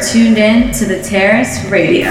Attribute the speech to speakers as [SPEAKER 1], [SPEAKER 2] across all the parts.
[SPEAKER 1] Tuned in to the Terrace Radio.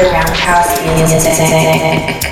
[SPEAKER 2] Underground house music.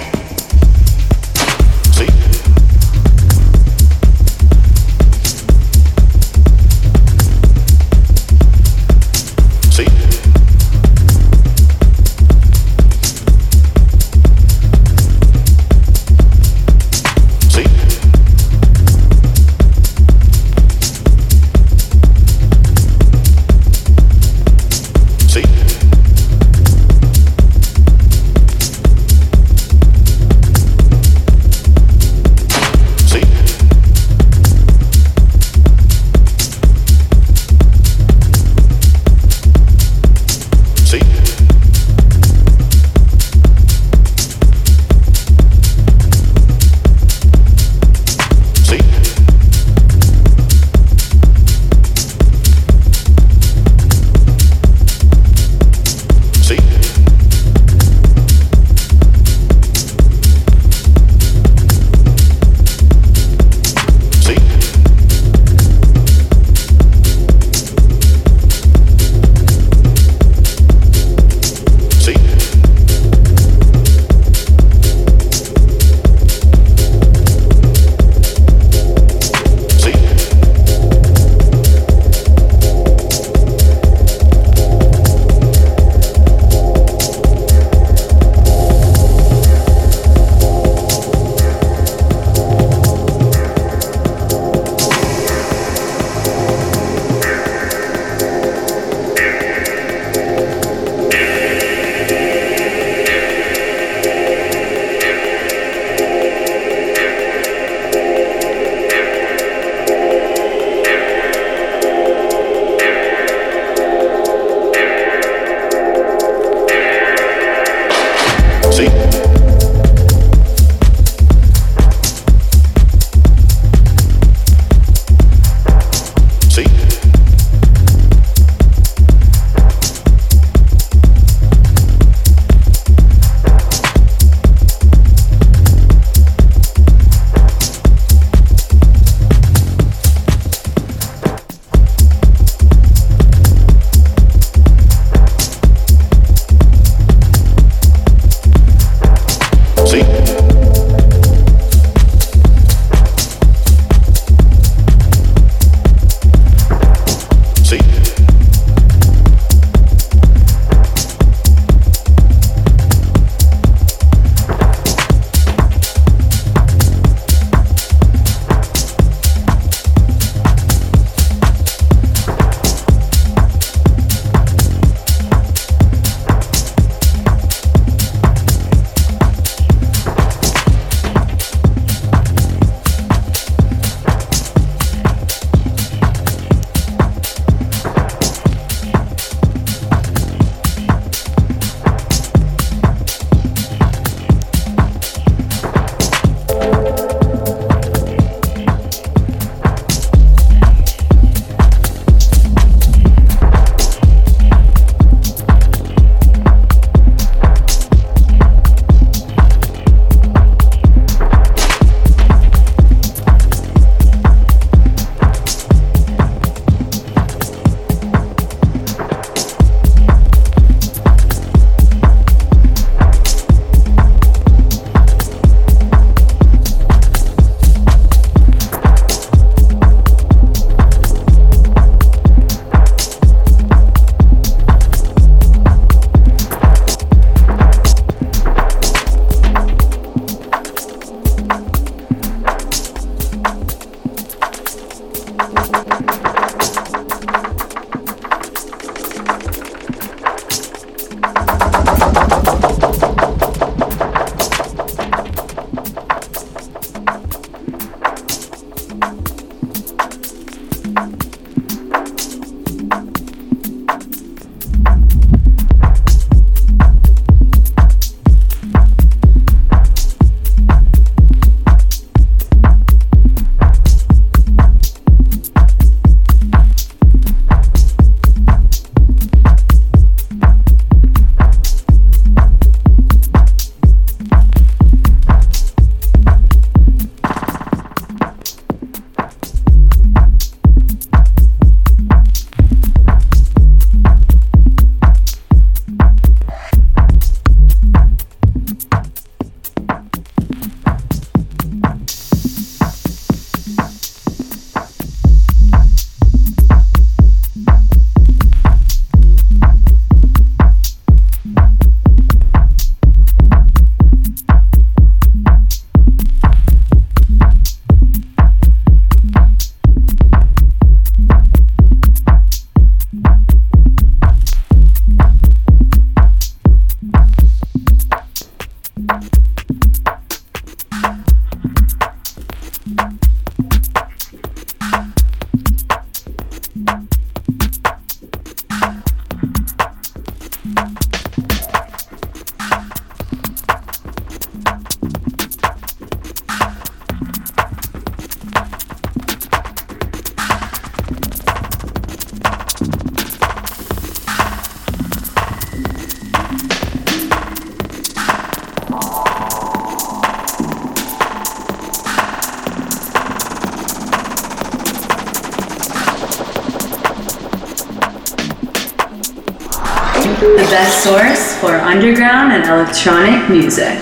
[SPEAKER 3] Music.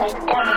[SPEAKER 1] con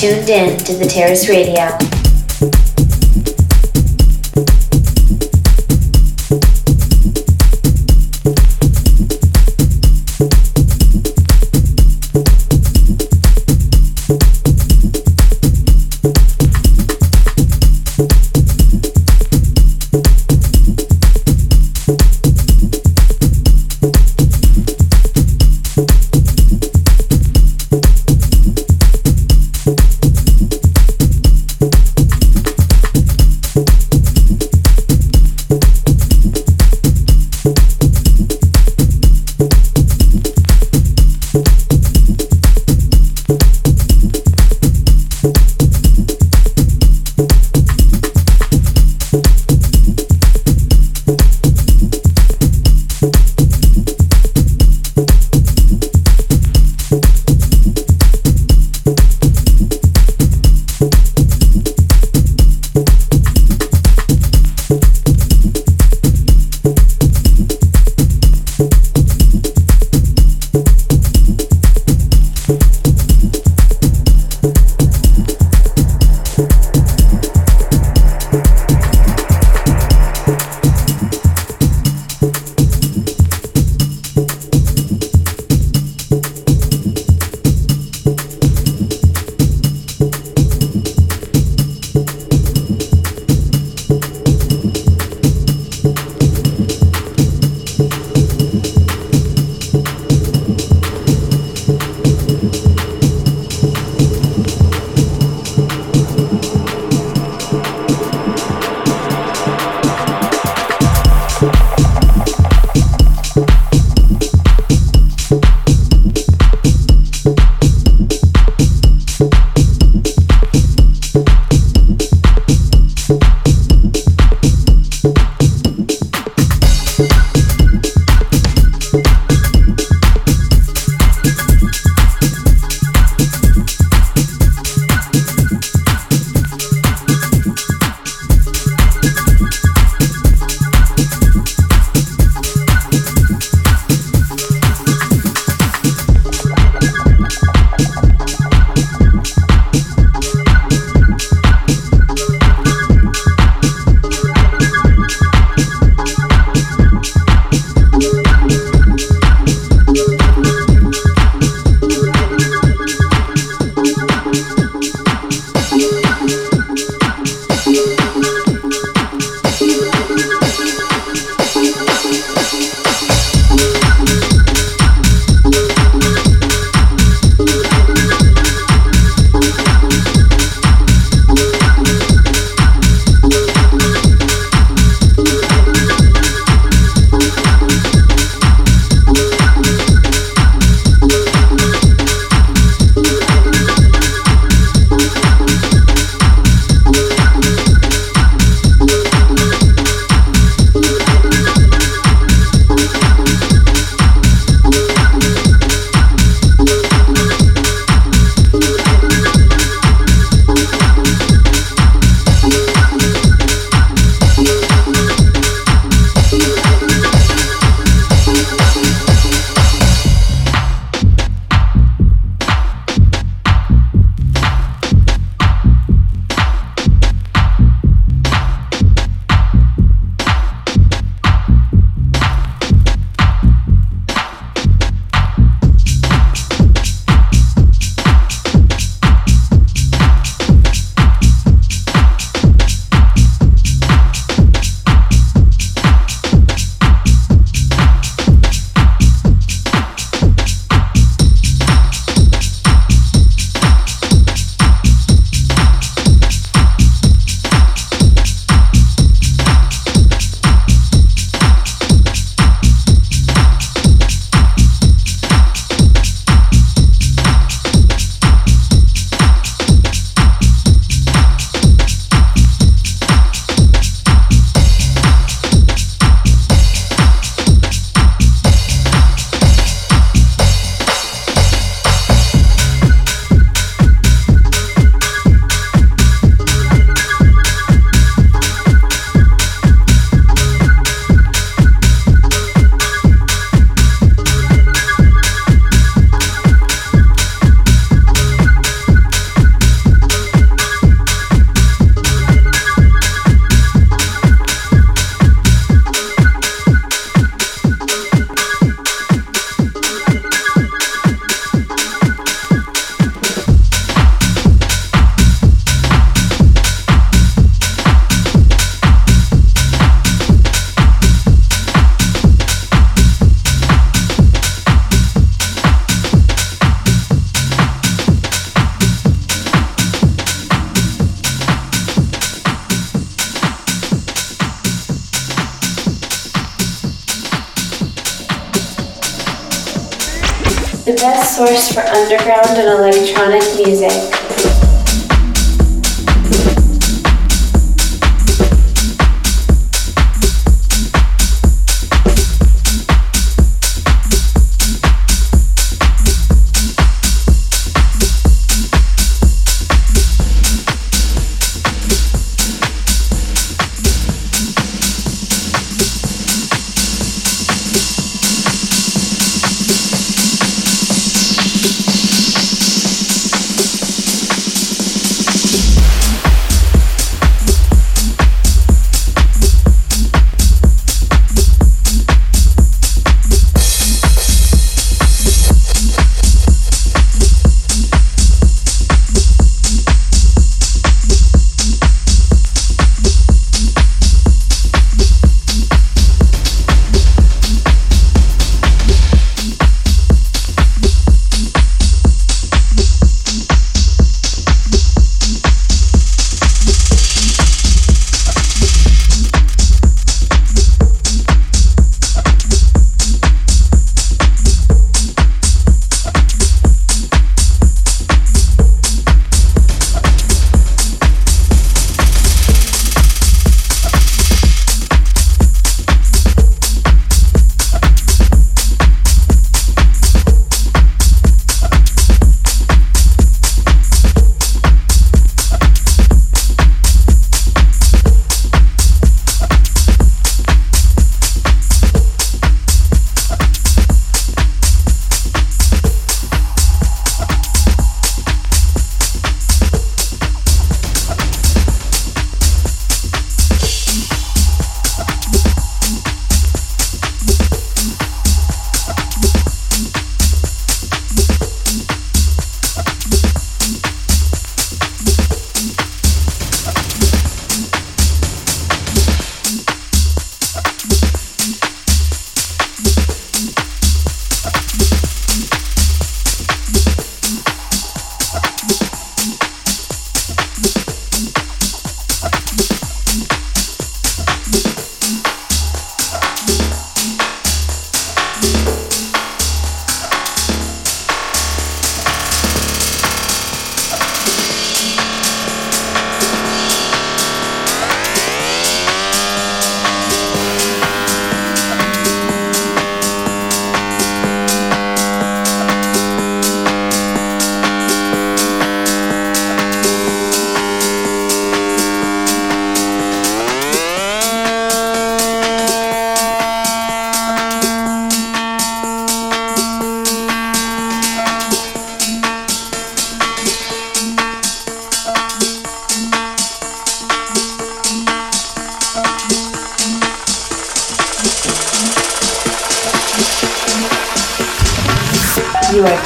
[SPEAKER 1] tuned in to the Terrace Radio.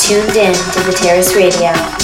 [SPEAKER 2] Tuned in to the Terrace Radio.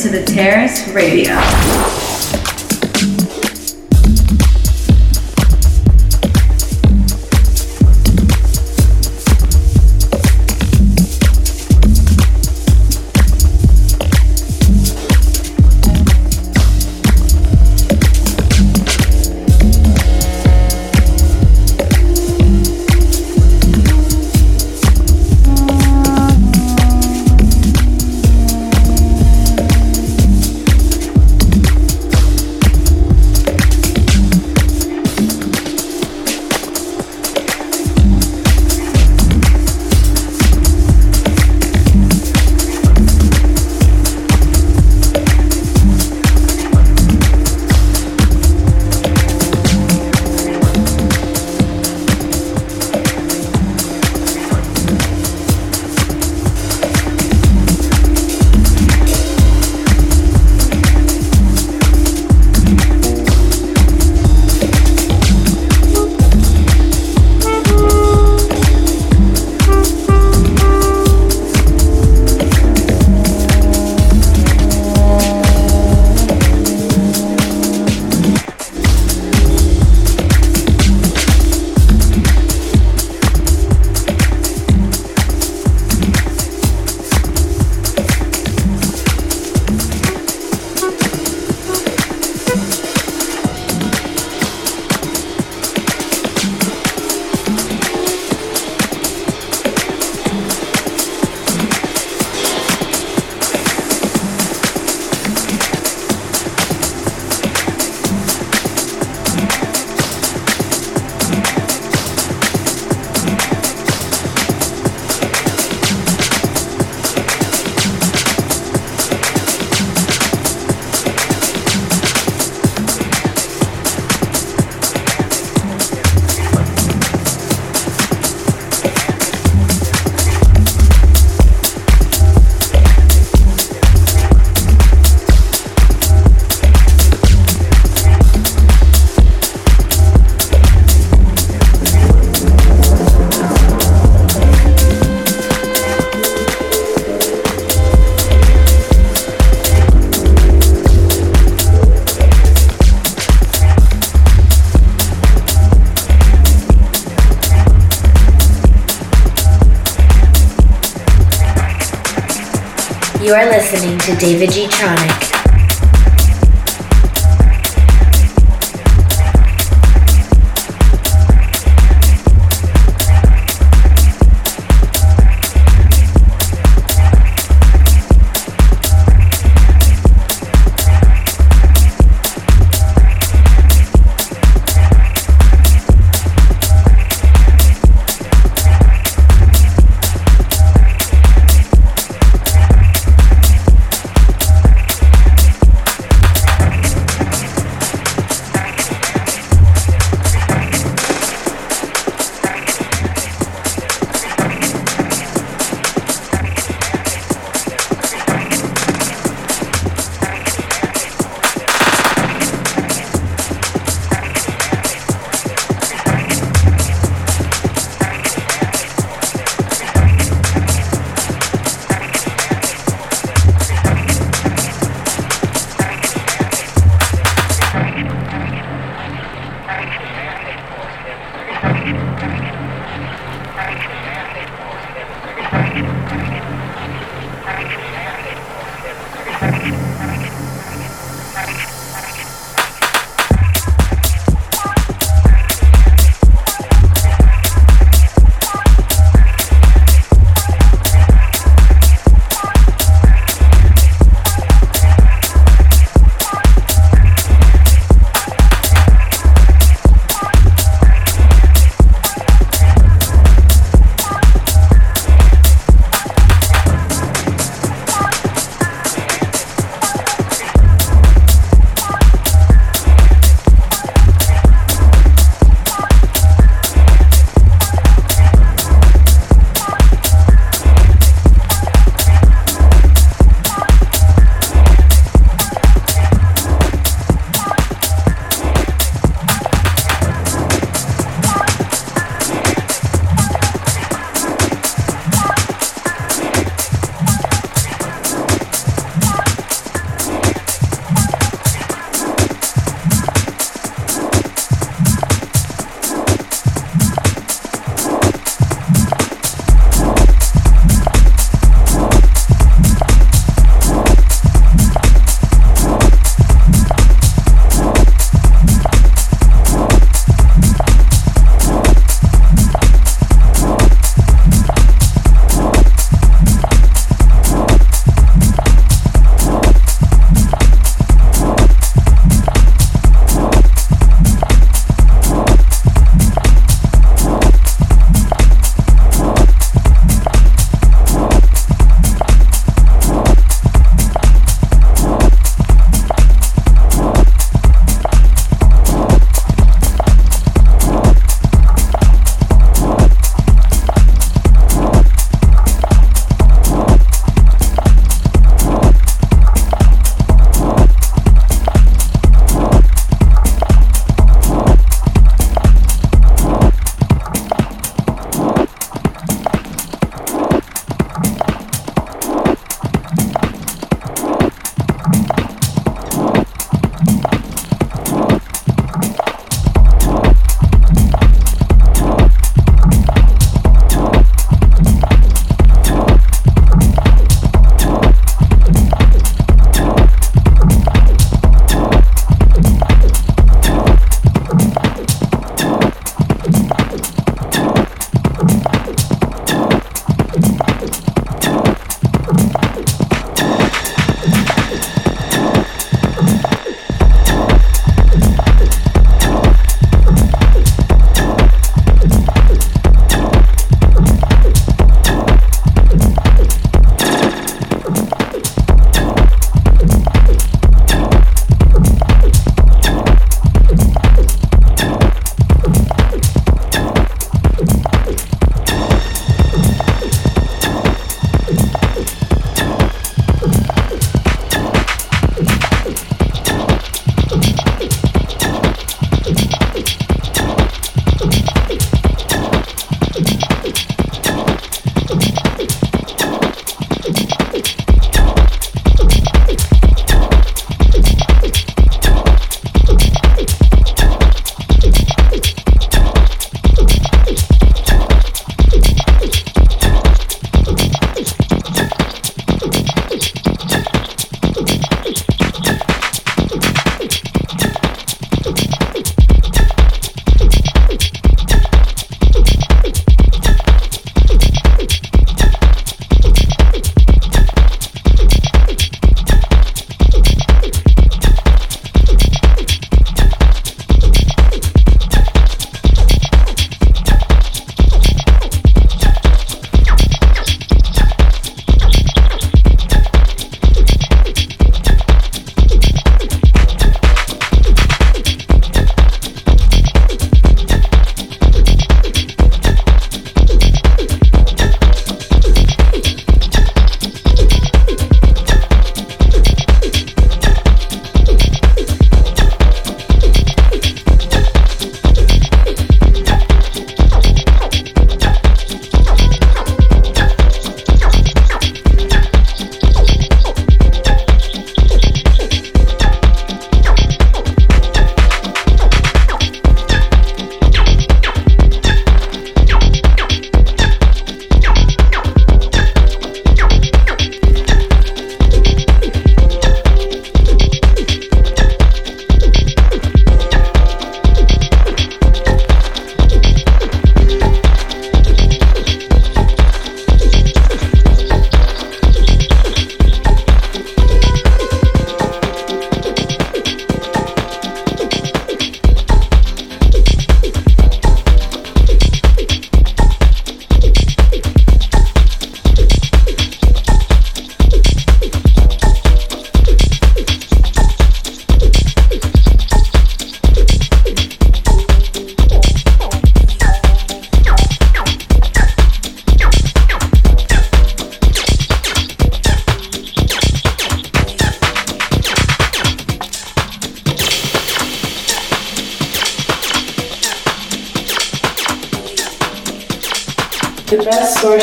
[SPEAKER 1] To the Terrace Radio.
[SPEAKER 2] To David
[SPEAKER 1] Gtronic.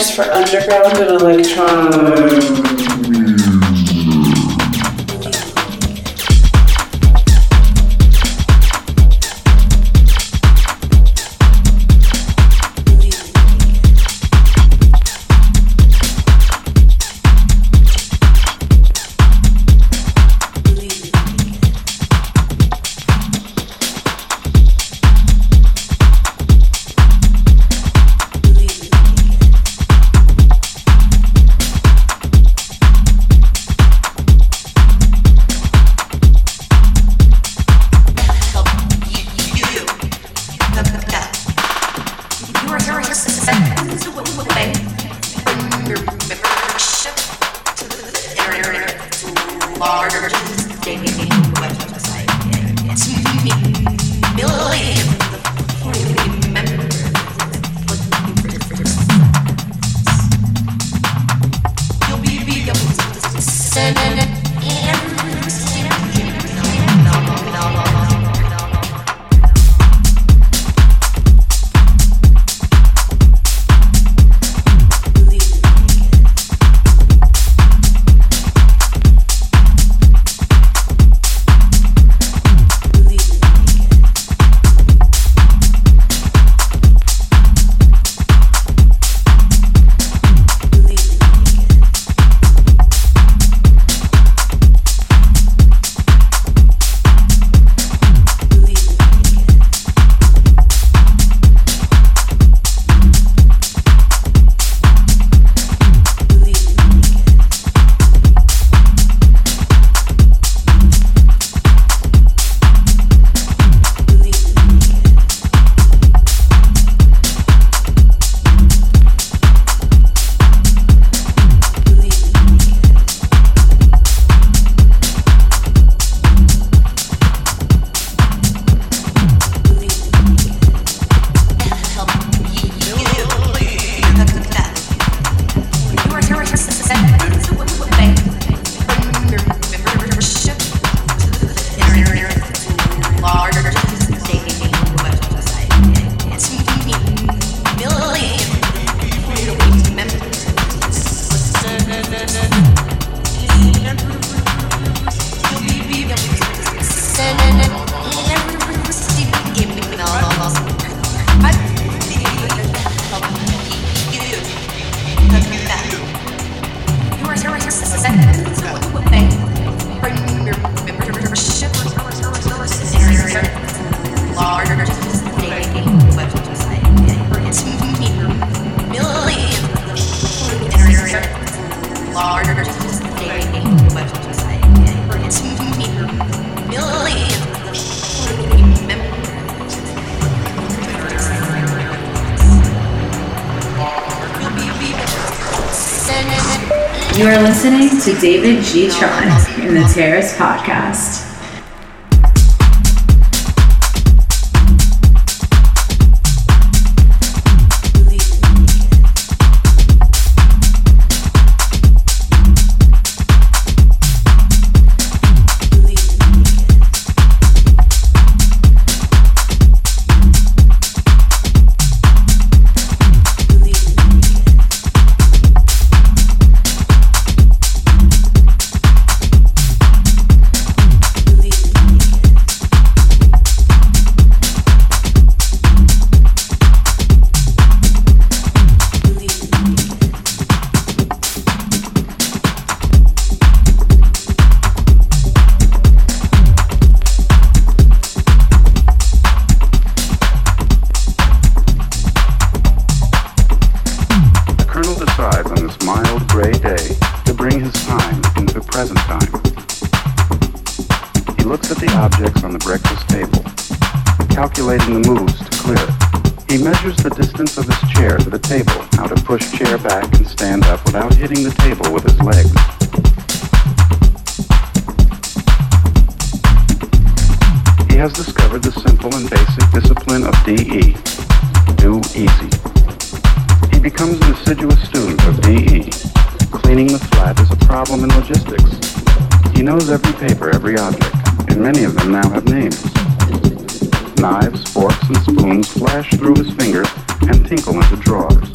[SPEAKER 1] For underground and electronic.
[SPEAKER 3] G. Tron in the Terrace
[SPEAKER 4] looks at the objects on the breakfast table, calculating the moves to clear. He measures the distance of his chair to the table, how to push chair back and stand up without hitting the table with his legs. He has discovered the simple and basic discipline of DE. Do easy. He becomes an assiduous student of DE. Cleaning the flat is a problem in logistics. He knows every paper, every object, and many of them now have names. Knives, forks, and spoons flash through his fingers and tinkle into drawers.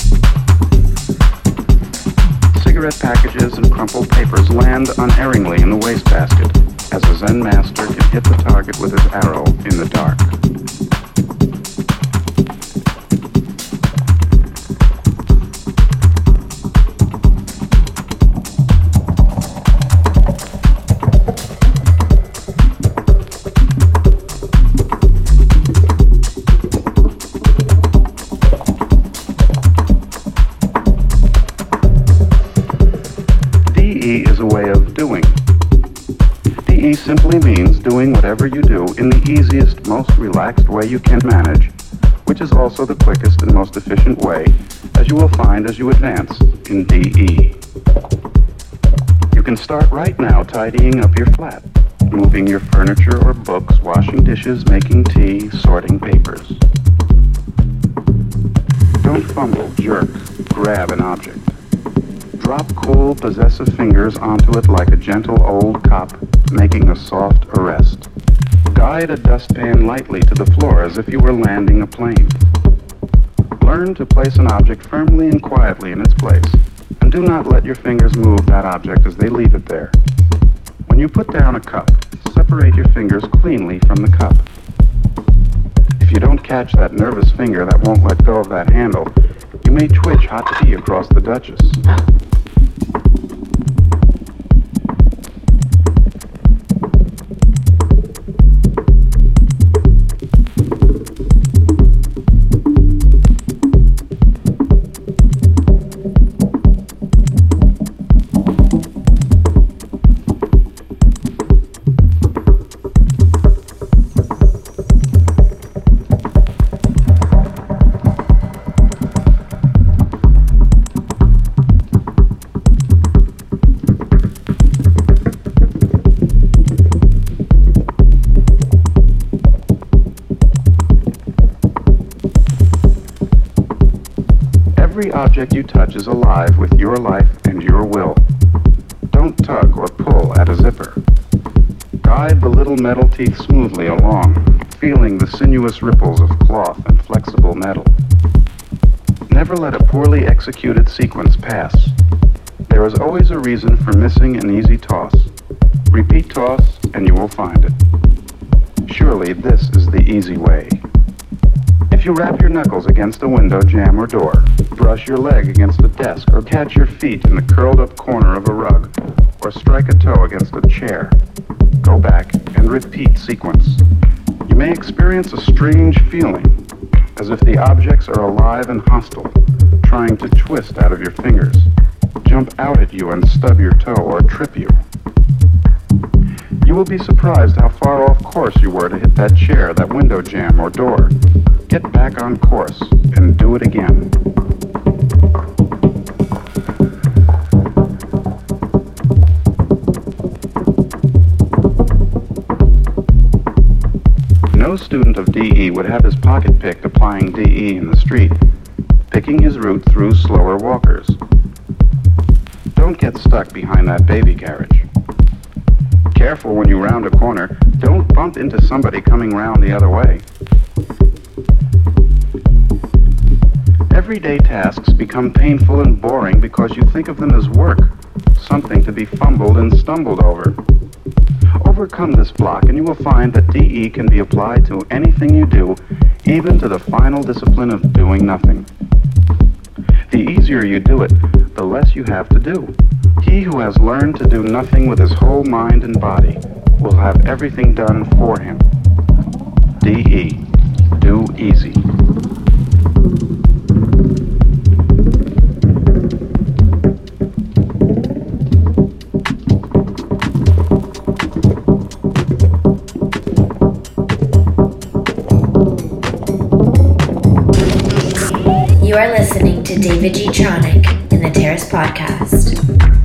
[SPEAKER 4] Cigarette packages and crumpled papers land unerringly in the wastebasket as a Zen master can hit the target with his arrow in the dark. Simply means doing whatever you do in the easiest, most relaxed way you can manage, which is also the quickest and most efficient way, as you will find as you advance in DE. You can start right now tidying up your flat, moving your furniture or books, washing dishes, making tea, sorting papers. Don't fumble, jerk, grab an object. Drop cool, possessive fingers onto it like a gentle old cop making a soft arrest. Guide a dustpan lightly to the floor as if you were landing a plane. Learn to place an object firmly and quietly in its place, and do not let your fingers move that object as they leave it there. When you put down a cup, separate your fingers cleanly from the cup. If you don't catch that nervous finger that won't let go of that handle, you may twitch hot tea across the Duchess. Object you touch is alive with your life and your will. Don't tug or pull at a zipper. Guide the little metal teeth smoothly along, feeling the sinuous ripples of cloth and flexible metal. Never let a poorly executed sequence pass. There is always a reason for missing an easy toss. Repeat toss, and you will find it. Surely this is the easy way. If you rap your knuckles against a window jamb or door, brush your leg against a desk, or catch your feet in the curled up corner of a rug, or strike a toe against a chair, go back and repeat sequence. You may experience a strange feeling, as if the objects are alive and hostile, trying to twist out of your fingers, jump out at you and stub your toe or trip you. You will be surprised how far off course you were to hit that chair, that window jamb, or door. Get back on course and do it again. No student of DE would have his pocket picked applying DE in the street, picking his route through slower walkers. Don't get stuck behind that baby carriage. Careful when you round a corner. Don't bump into somebody coming round the other way. Everyday tasks become painful and boring because you think of them as work, something to be fumbled and stumbled over. Overcome this block and you will find that DE can be applied to anything you do, even to the final discipline of doing nothing. The easier you do it, the less you have to do. He who has learned to do nothing with his whole mind and body will have everything done for him. DE. Do easy.
[SPEAKER 5] You are listening to David Gtronic in the Terrace Podcast.